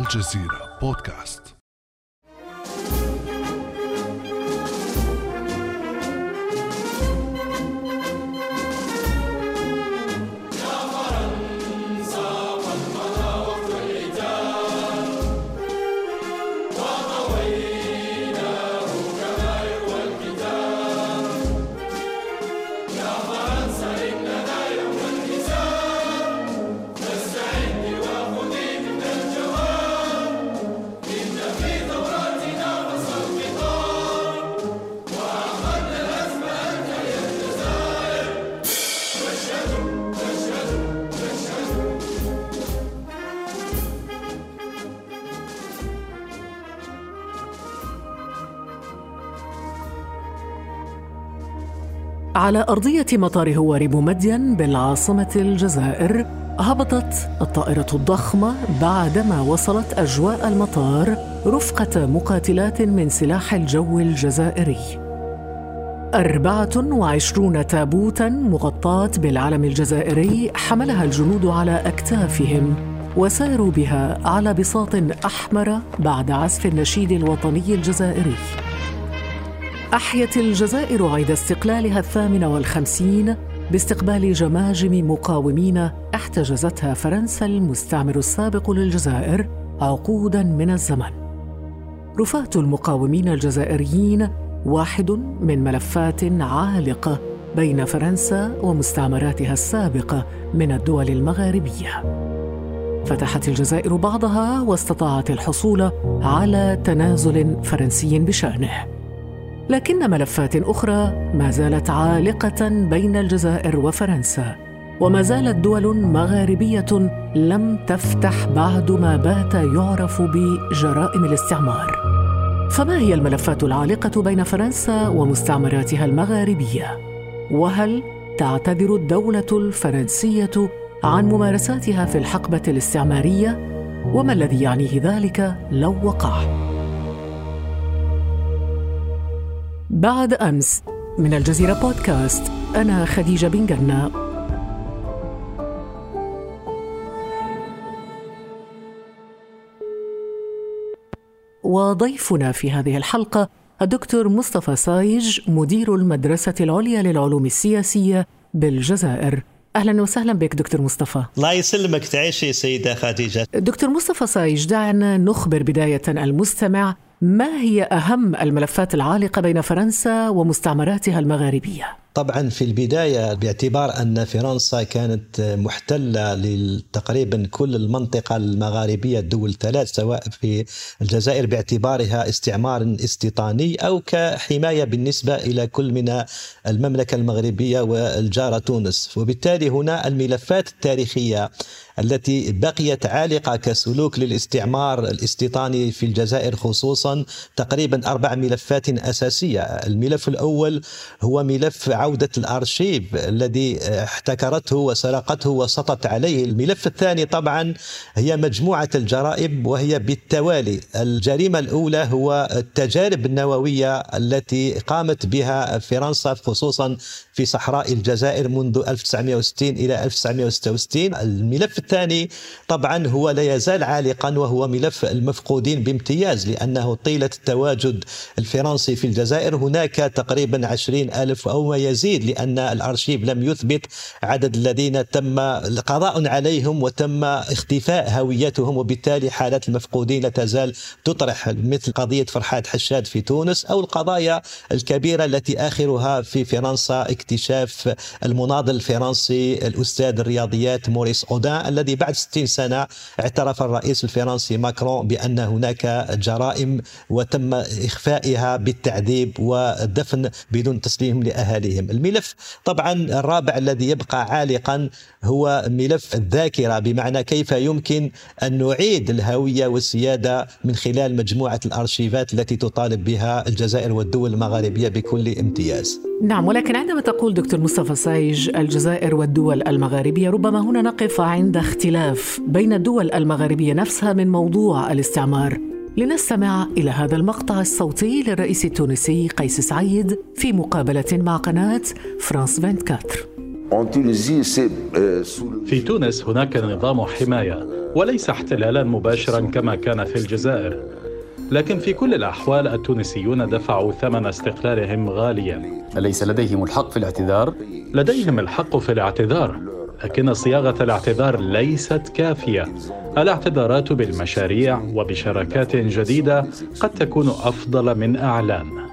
الجزيرة بودكاست. على أرضية مطار هواري بومدين بالعاصمة الجزائر هبطت الطائرة الضخمة بعدما وصلت أجواء المطار رفقة مقاتلات من سلاح الجو الجزائري. أربعة وعشرون تابوتاً مغطاة بالعلم الجزائري حملها الجنود على أكتافهم وساروا بها على بساط أحمر بعد عزف النشيد الوطني الجزائري. أحيت الجزائر عيد استقلالها الثامن والخمسين باستقبال جماجم مقاومين احتجزتها فرنسا المستعمر السابق للجزائر عقودا من الزمن. رفاه المقاومين الجزائريين واحد من ملفات عالقه بين فرنسا ومستعمراتها السابقة من الدول المغاربية. فتحت الجزائر بعضها واستطاعت الحصول على تنازل فرنسي بشأنه. لكن ملفات أخرى ما زالت عالقة بين الجزائر وفرنسا وما زالت دول مغاربية لم تفتح بعد ما بات يعرف بجرائم الاستعمار. فما هي الملفات العالقة بين فرنسا ومستعمراتها المغاربية؟ وهل تعتذر الدولة الفرنسية عن ممارساتها في الحقبة الاستعمارية؟ وما الذي يعنيه ذلك لو وقع؟ بعد أمس من الجزيرة بودكاست. أنا خديجة بن جنة. وضيفنا في هذه الحلقة الدكتور مصطفى سايج مدير المدرسة العليا للعلوم السياسية بالجزائر. أهلا وسهلا بك دكتور مصطفى. الله يسلمك تعيشي سيدة خديجة. دكتور مصطفى سايج دعنا نخبر بداية المستمع ما هي أهم الملفات العالقة بين فرنسا ومستعمراتها المغاربية؟ طبعا في البداية باعتبار أن فرنسا كانت محتلة لتقريبا كل المنطقة المغاربية الدول الثلاث سواء في الجزائر باعتبارها استعمار استيطاني أو كحماية بالنسبة إلى كل من المملكة المغربية والجارة تونس. وبالتالي هنا الملفات التاريخية التي بقيت عالقة كسلوك للاستعمار الاستيطاني في الجزائر خصوصا تقريبا أربع ملفات أساسية. الملف الأول هو ملف عودة الأرشيف الذي احتكرته وسرقته وسطت عليه الملف الثاني طبعا هي مجموعة الجرائم وهي بالتوالي. الجريمة الأولى هو التجارب النووية التي قامت بها فرنسا خصوصا في صحراء الجزائر منذ 1960 إلى 1966 الملف الثاني طبعا هو لا يزال عالقا وهو ملف المفقودين بامتياز لأنه طيلة التواجد الفرنسي في الجزائر هناك تقريبا 20 ألف أو ما يزيد لأن الأرشيف لم يثبت عدد الذين تم القضاء عليهم وتم اختفاء هويتهم وبالتالي حالات المفقودين لا تزال تطرح مثل قضية فرحات حشاد في تونس أو القضايا الكبيرة التي آخرها في فرنسا اكتشاف المناضل الفرنسي الأستاذ الرياضيات موريس أودان الذي بعد 60 سنة اعترف الرئيس الفرنسي ماكرون بأن هناك جرائم وتم إخفائها بالتعذيب والدفن بدون تسليم لأهاليهم الملف طبعا الرابع الذي يبقى عالقا هو ملف الذاكرة بمعنى كيف يمكن أن نعيد الهوية والسيادة من خلال مجموعة الأرشيفات التي تطالب بها الجزائر والدول المغاربية بكل امتياز. نعم ولكن عندما تقول دكتور مصطفى سايج الجزائر والدول المغاربية ربما هنا نقف عند اختلاف بين الدول المغاربية نفسها من موضوع الاستعمار. لنستمع إلى هذا المقطع الصوتي للرئيس التونسي قيس سعيد في مقابلة مع قناة فرانس 24 في تونس هناك نظام حماية وليس احتلالا مباشرا كما كان في الجزائر. لكن في كل الأحوال التونسيون دفعوا ثمن استقلالهم غاليا. أليس لديهم الحق في الاعتذار؟ لديهم الحق في الاعتذار. لكن صياغة الاعتذار ليست كافية. الاعتذارات بالمشاريع وبشراكات جديدة قد تكون أفضل من إعلان.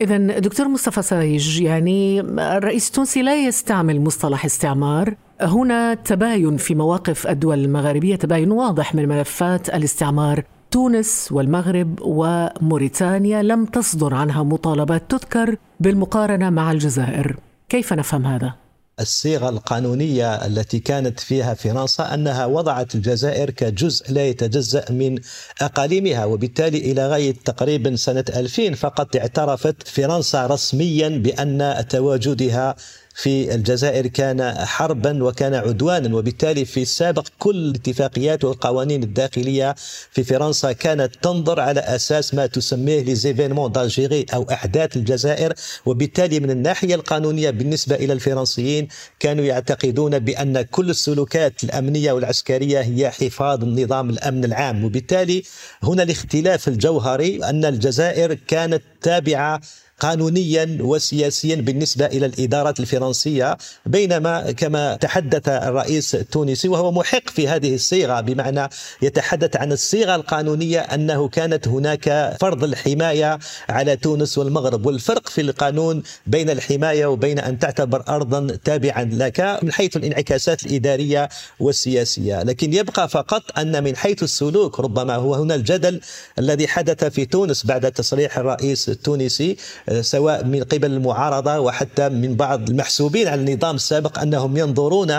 إذا دكتور مصطفى سايج يعني الرئيس التونسي لا يستعمل مصطلح استعمار. هنا تباين في مواقف الدول المغاربية تباين واضح من ملفات الاستعمار. تونس والمغرب وموريتانيا لم تصدر عنها مطالبات تذكر بالمقارنة مع الجزائر كيف نفهم هذا؟ الصيغة القانونية التي كانت فيها فرنسا أنها وضعت الجزائر كجزء لا يتجزأ من أقاليمها وبالتالي إلى غاية تقريبا سنة 2000 فقط اعترفت فرنسا رسميا بأن تواجدها في الجزائر كان حربا وكان عدوانا وبالتالي في السابق كل الاتفاقيات والقوانين الداخلية في فرنسا كانت تنظر على أساس ما تسميه les événements d'Algérie أو أحداث الجزائر وبالتالي من الناحية القانونية بالنسبة إلى الفرنسيين كانوا يعتقدون بأن كل السلوكات الأمنية والعسكرية هي حفاظ النظام الأمن العام. وبالتالي هنا الاختلاف الجوهري أن الجزائر كانت تابعة قانونيا وسياسيا بالنسبة إلى الإدارات الفرنسية بينما كما تحدث الرئيس التونسي وهو محق في هذه الصيغة بمعنى يتحدث عن الصيغة القانونية أنه كانت هناك فرض الحماية على تونس والمغرب والفرق في القانون بين الحماية وبين أن تعتبر أرضا تابعا لك من حيث الانعكاسات الإدارية والسياسية. لكن يبقى فقط أن من حيث السلوك ربما هو هنا الجدل الذي حدث في تونس بعد تصريح الرئيس التونسي سواء من قبل المعارضة وحتى من بعض المحسوبين على النظام السابق أنهم ينظرون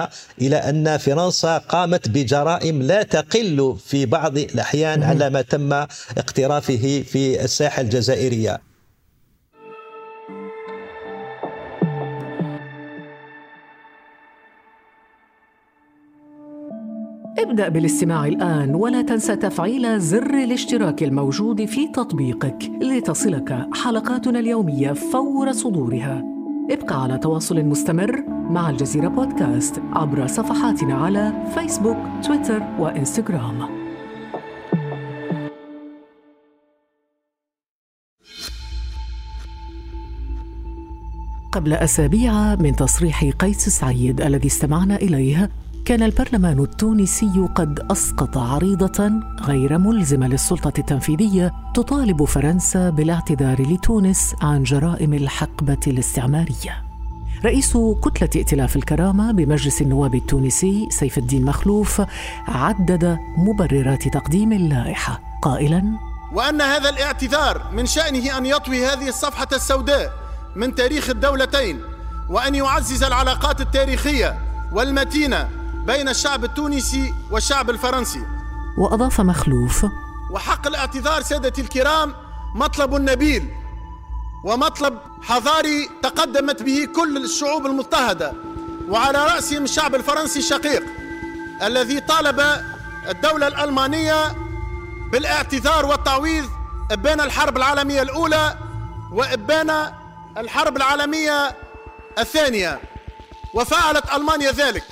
إلى أن فرنسا قامت بجرائم لا تقل في بعض الأحيان على ما تم اقترافه في الساحة الجزائرية. ابدأ بالاستماع الآن ولا تنسى تفعيل زر الاشتراك الموجود في تطبيقك لتصلك حلقاتنا اليومية فور صدورها. ابقى على تواصل مستمر مع الجزيرة بودكاست عبر صفحاتنا على فيسبوك، تويتر وإنستغرام. قبل أسابيع من تصريح قيس سعيد الذي استمعنا إليه كان البرلمان التونسي قد أسقط عريضة غير ملزمة للسلطة التنفيذية تطالب فرنسا بالاعتذار لتونس عن جرائم الحقبة الاستعمارية. رئيس كتلة ائتلاف الكرامة بمجلس النواب التونسي سيف الدين مخلوف عدد مبررات تقديم اللائحة. قائلا وأن هذا الاعتذار من شأنه أن يطوي هذه الصفحة السوداء من تاريخ الدولتين وأن يعزز العلاقات التاريخية والمتينة بين الشعب التونسي والشعب الفرنسي. وأضاف مخلوف وحق الاعتذار سادتي الكرام مطلب نبيل ومطلب حضاري تقدمت به كل الشعوب المضطهدة وعلى رأسهم الشعب الفرنسي الشقيق الذي طالب الدولة الألمانية بالاعتذار والتعويض إبان الحرب العالمية الأولى وإبان الحرب العالمية الثانية. وفعلت ألمانيا ذلك.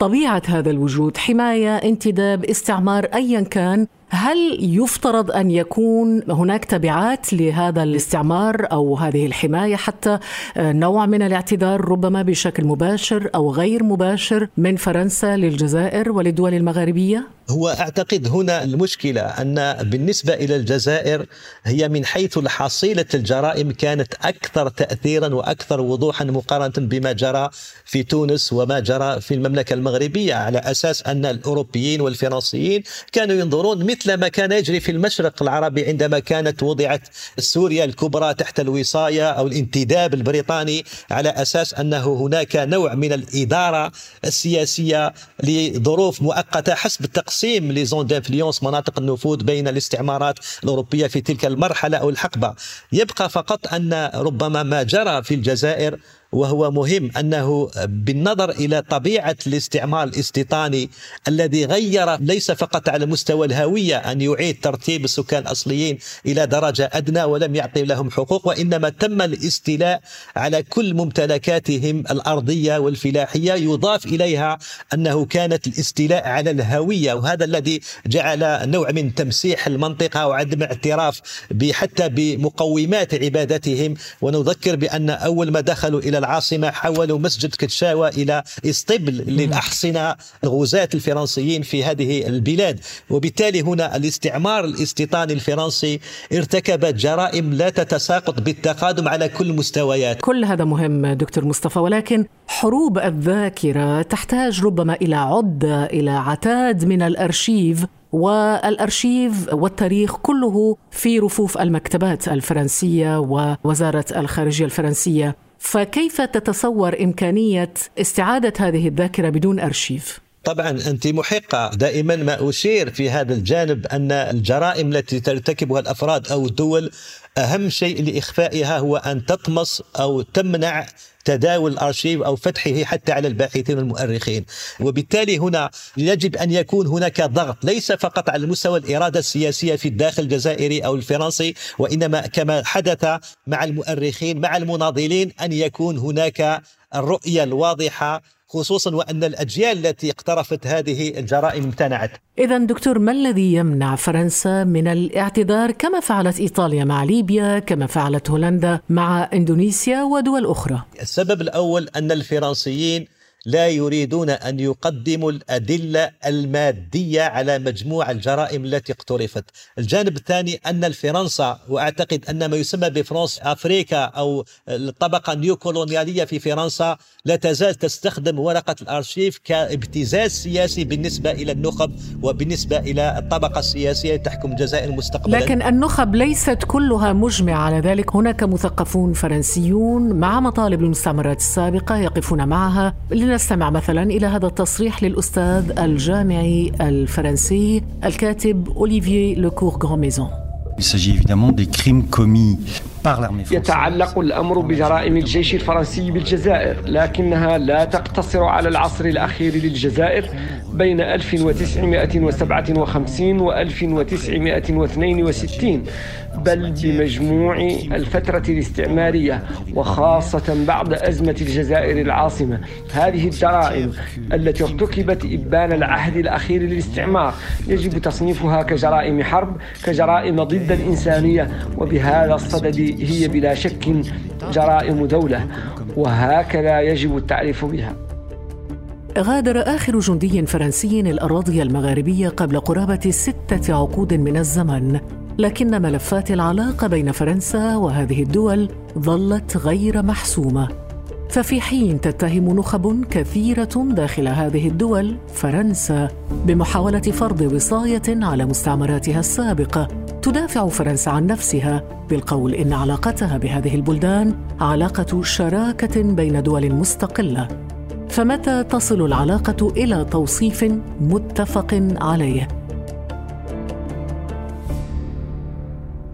طبيعة هذا الوجود حماية انتداب استعمار ايا كان. هل يفترض أن يكون هناك تبعات لهذا الاستعمار أو هذه الحماية حتى نوع من الاعتذار ربما بشكل مباشر أو غير مباشر من فرنسا للجزائر وللدول المغاربية؟ هو أعتقد هنا المشكلة أن بالنسبة إلى الجزائر هي من حيث حصيله الجرائم كانت أكثر تاثيرا وأكثر وضوحا مقارنة بما جرى في تونس وما جرى في المملكة المغربية على أساس أن الأوروبيين والفرنسيين كانوا ينظرون مثل ما كان يجري في المشرق العربي عندما كانت وضعت سوريا الكبرى تحت الوصاية أو الانتداب البريطاني على أساس أنه هناك نوع من الإدارة السياسية لظروف مؤقتة حسب التقسيم les zones d'influence مناطق النفوذ بين الاستعمارات الأوروبية في تلك المرحلة أو الحقبة. يبقى فقط أن ربما ما جرى في الجزائر وهو مهم أنه بالنظر إلى طبيعة الاستعمار الاستيطاني الذي غير ليس فقط على مستوى الهوية أن يعيد ترتيب السكان الأصليين إلى درجة أدنى ولم يعطي لهم حقوق وإنما تم الاستيلاء على كل ممتلكاتهم الأرضية والفلاحية. يضاف إليها أنه كانت الاستيلاء على الهوية وهذا الذي جعل نوع من تمسيح المنطقة وعدم اعتراف حتى بمقومات عبادتهم. ونذكر بأن أول ما دخلوا إلى العاصمة حولوا مسجد كتشاوى إلى إسطبل للأحصنة الغزاة الفرنسيين في هذه البلاد. وبالتالي هنا الاستعمار الاستيطاني الفرنسي ارتكب جرائم لا تتساقط بالتقادم على كل المستويات كل هذا مهم دكتور مصطفى ولكن حروب الذاكرة تحتاج ربما إلى عدة إلى عتاد من الأرشيف والأرشيف والتاريخ كله في رفوف المكتبات الفرنسية ووزارة الخارجية الفرنسية. فكيف تتصور إمكانية استعادة هذه الذاكرة بدون أرشيف؟ طبعا انت محقة. دائما ما أشير في هذا الجانب أن الجرائم التي ترتكبها الأفراد أو الدول أهم شيء لإخفائها هو أن تطمس أو تمنع تداول الأرشيف أو فتحه حتى على الباحثين والمؤرخين وبالتالي هنا يجب أن يكون هناك ضغط ليس فقط على مستوى الإرادة السياسية في الداخل الجزائري أو الفرنسي وإنما كما حدث مع المؤرخين مع المناضلين أن يكون هناك الرؤية الواضحة خصوصا وأن الأجيال التي اقترفت هذه الجرائم امتنعت. اذا دكتور ما الذي يمنع فرنسا من الاعتذار كما فعلت إيطاليا مع ليبيا، كما فعلت هولندا مع إندونيسيا ودول أخرى؟ السبب الأول أن الفرنسيين لا يريدون أن يقدموا الأدلة المادية على مجموع الجرائم التي اقترفت. الجانب الثاني أن فرنسا وأعتقد أن ما يسمى بفرنس أفريكا أو الطبقة النيوكولونيالية في فرنسا لا تزال تستخدم ورقة الأرشيف كابتزاز سياسي بالنسبة إلى النخب وبالنسبة إلى الطبقة السياسية تحكم الجزائر مستقبلا. لكن النخب ليست كلها مجمعة على ذلك، هناك مثقفون فرنسيون مع مطالب المستعمرات السابقة يقفون معها لنستمع مثلا إلى هذا التصريح للأستاذ الجامعي الفرنسي الكاتب أوليفييه لوكور crimes commis يتعلق الأمر بجرائم الجيش الفرنسي بالجزائر لكنها لا تقتصر على العصر الأخير للجزائر بين 1957 و 1962 بل بمجموع الفترة الاستعمارية وخاصة بعد أزمة الجزائر العاصمة. هذه الجرائم التي ارتكبت إبان العهد الأخير للاستعمار. يجب تصنيفها كجرائم حرب كجرائم ضد الإنسانية وبهذا الصدد هي بلا شك جرائم دولة وهكذا يجب التعريف بها. غادر آخر جندي فرنسي الأراضي المغاربية قبل قرابة ستة عقود من الزمن. لكن ملفات العلاقة بين فرنسا وهذه الدول ظلت غير محسومة. ففي حين تتهم نخب كثيرة داخل هذه الدول فرنسا بمحاولة فرض وصاية على مستعمراتها السابقة تدافع فرنسا عن نفسها بالقول إن علاقتها بهذه البلدان علاقة شراكة بين دول مستقلة. فمتى تصل العلاقة إلى توصيف متفق عليه؟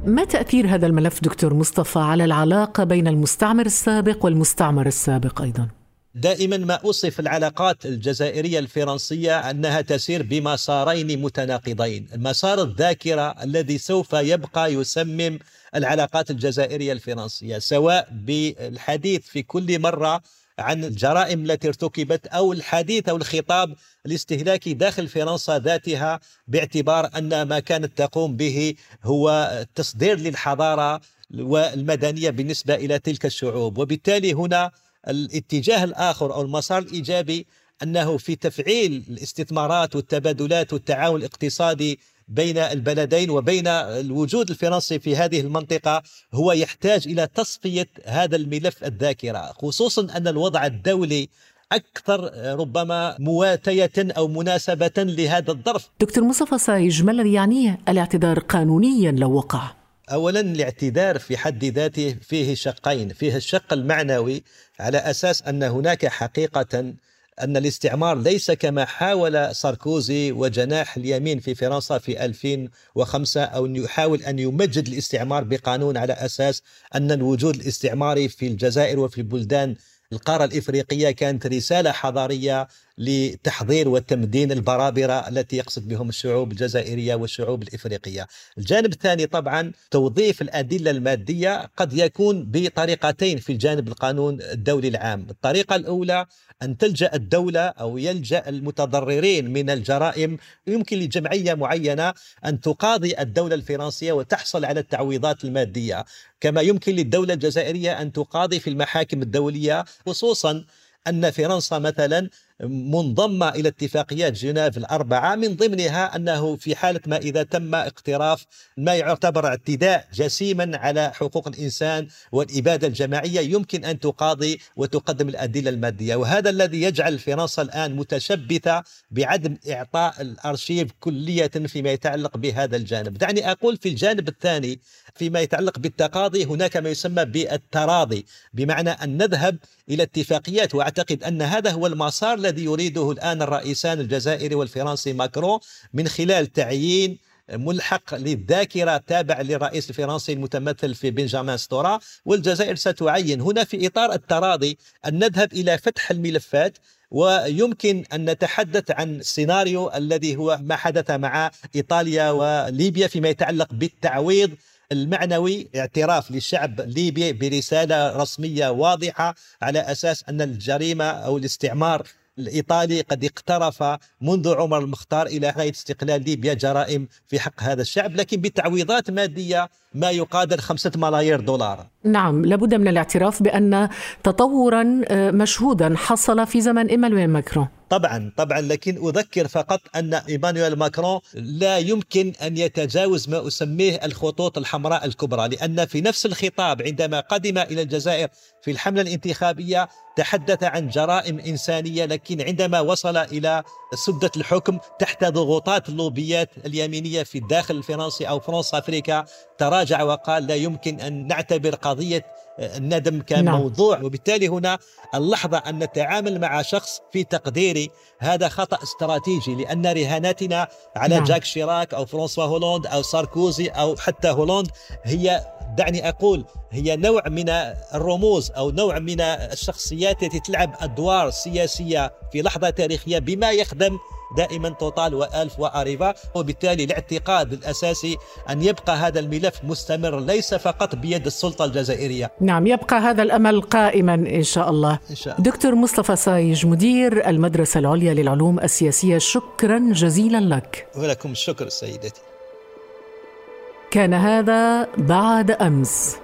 ما تأثير هذا الملف دكتور مصطفى على العلاقة بين المستعمر السابق والمستعمر السابق أيضا؟ دائما ما أوصف العلاقات الجزائرية الفرنسية أنها تسير بمسارين متناقضين. مسار الذاكرة الذي سوف يبقى يسمم العلاقات الجزائرية الفرنسية سواء بالحديث في كل مرة عن الجرائم التي ارتكبت أو الحديث أو الخطاب الاستهلاكي داخل فرنسا ذاتها باعتبار أن ما كانت تقوم به هو تصدير للحضارة والمدنية بالنسبة إلى تلك الشعوب. وبالتالي هنا الاتجاه الآخر أو المسار الإيجابي أنه في تفعيل الاستثمارات والتبادلات والتعاون الاقتصادي بين البلدين وبين الوجود الفرنسي في هذه المنطقة هو يحتاج إلى تصفية هذا الملف الذاكرة خصوصا أن الوضع الدولي أكثر ربما مواتية أو مناسبة لهذا الظرف. دكتور مصطفى سايج ما الذي يعنيه الاعتذار قانونيا لو وقع؟ اولا الاعتذار في حد ذاته فيه شقين، فيه الشق المعنوي على أساس أن هناك حقيقة أن الاستعمار ليس كما حاول ساركوزي وجناح اليمين في فرنسا في 2005 أو أن يحاول أن يمجد الاستعمار بقانون على أساس أن الوجود الاستعماري في الجزائر وفي البلدان القارة الإفريقية كانت رسالة حضارية لتحضير وتمدين البرابرة التي يقصد بهم الشعوب الجزائرية والشعوب الإفريقية. الجانب الثاني طبعا توظيف الأدلة المادية قد يكون بطريقتين في الجانب القانون الدولي العام. الطريقة الأولى أن تلجأ الدولة أو يلجأ المتضررين من الجرائم يمكن لجمعية معينة أن تقاضي الدولة الفرنسية وتحصل على التعويضات المادية. كما يمكن للدولة الجزائرية أن تقاضي في المحاكم الدولية خصوصا أن فرنسا مثلا منضمة إلى اتفاقيات جنيف الأربعة من ضمنها أنه في حالة ما إذا تم اقتراف ما يعتبر اعتداء جسيما على حقوق الإنسان والإبادة الجماعية يمكن أن تقاضي وتقدم الأدلة المادية. وهذا الذي يجعل فرنسا الآن متشبثة بعدم إعطاء الأرشيف كلية فيما يتعلق بهذا الجانب. دعني أقول في الجانب الثاني فيما يتعلق بالتقاضي هناك ما يسمى بالتراضي بمعنى أن نذهب إلى اتفاقيات وأعتقد أن هذا هو المسار الذي يريده الآن الرئيسان الجزائري والفرنسي ماكرون من خلال تعيين ملحق للذاكرة تابع للرئيس الفرنسي المتمثل في بنجامين ستورا والجزائر ستعين هنا في إطار التراضي أن نذهب إلى فتح الملفات ويمكن أن نتحدث عن السيناريو الذي هو ما حدث مع إيطاليا وليبيا فيما يتعلق بالتعويض المعنوي اعتراف للشعب الليبي برسالة رسمية واضحة على أساس أن الجريمة أو الاستعمار الإيطالي قد اقترف منذ عمر المختار إلى غاية استقلال ليبيا جرائم في حق هذا الشعب لكن بتعويضات مادية ما يقادر خمسة ملايير دولار. نعم لابد من الاعتراف بأن تطورا آه، مشهودا حصل في زمن إيمانويل ماكرون. طبعا طبعا لكن أذكر فقط أن إيمانويل ماكرون لا يمكن أن يتجاوز ما أسميه الخطوط الحمراء الكبرى لأن في نفس الخطاب عندما قدم إلى الجزائر في الحملة الانتخابية تحدث عن جرائم إنسانية لكن عندما وصل إلى سدة الحكم تحت ضغوطات اللوبيات اليمينية في الداخل الفرنسي أو فرنسا أفريكا تراجع وقال لا يمكن أن نعتبر قضية الندم كموضوع نعم. وبالتالي هنا اللحظة أن نتعامل مع شخص في تقديري هذا خطأ استراتيجي لأن رهاناتنا على نعم. جاك شيراك أو فرانسوا هولوند أو ساركوزي أو حتى هولوند هي دعني أقول هي نوع من الرموز أو نوع من الشخصيات التي تلعب أدوار سياسية في لحظة تاريخية بما يخدم دائما Total و Elf و Areva وبالتالي الاعتقاد الأساسي أن يبقى هذا الملف مستمر ليس فقط بيد السلطة الجزائرية. نعم يبقى هذا الأمل قائما إن شاء الله, إن شاء الله. دكتور مصطفى سايج مدير المدرسة العليا للعلوم السياسية شكرا جزيلا لك. ولكم الشكر سيدتي. كان هذا بعد أمس.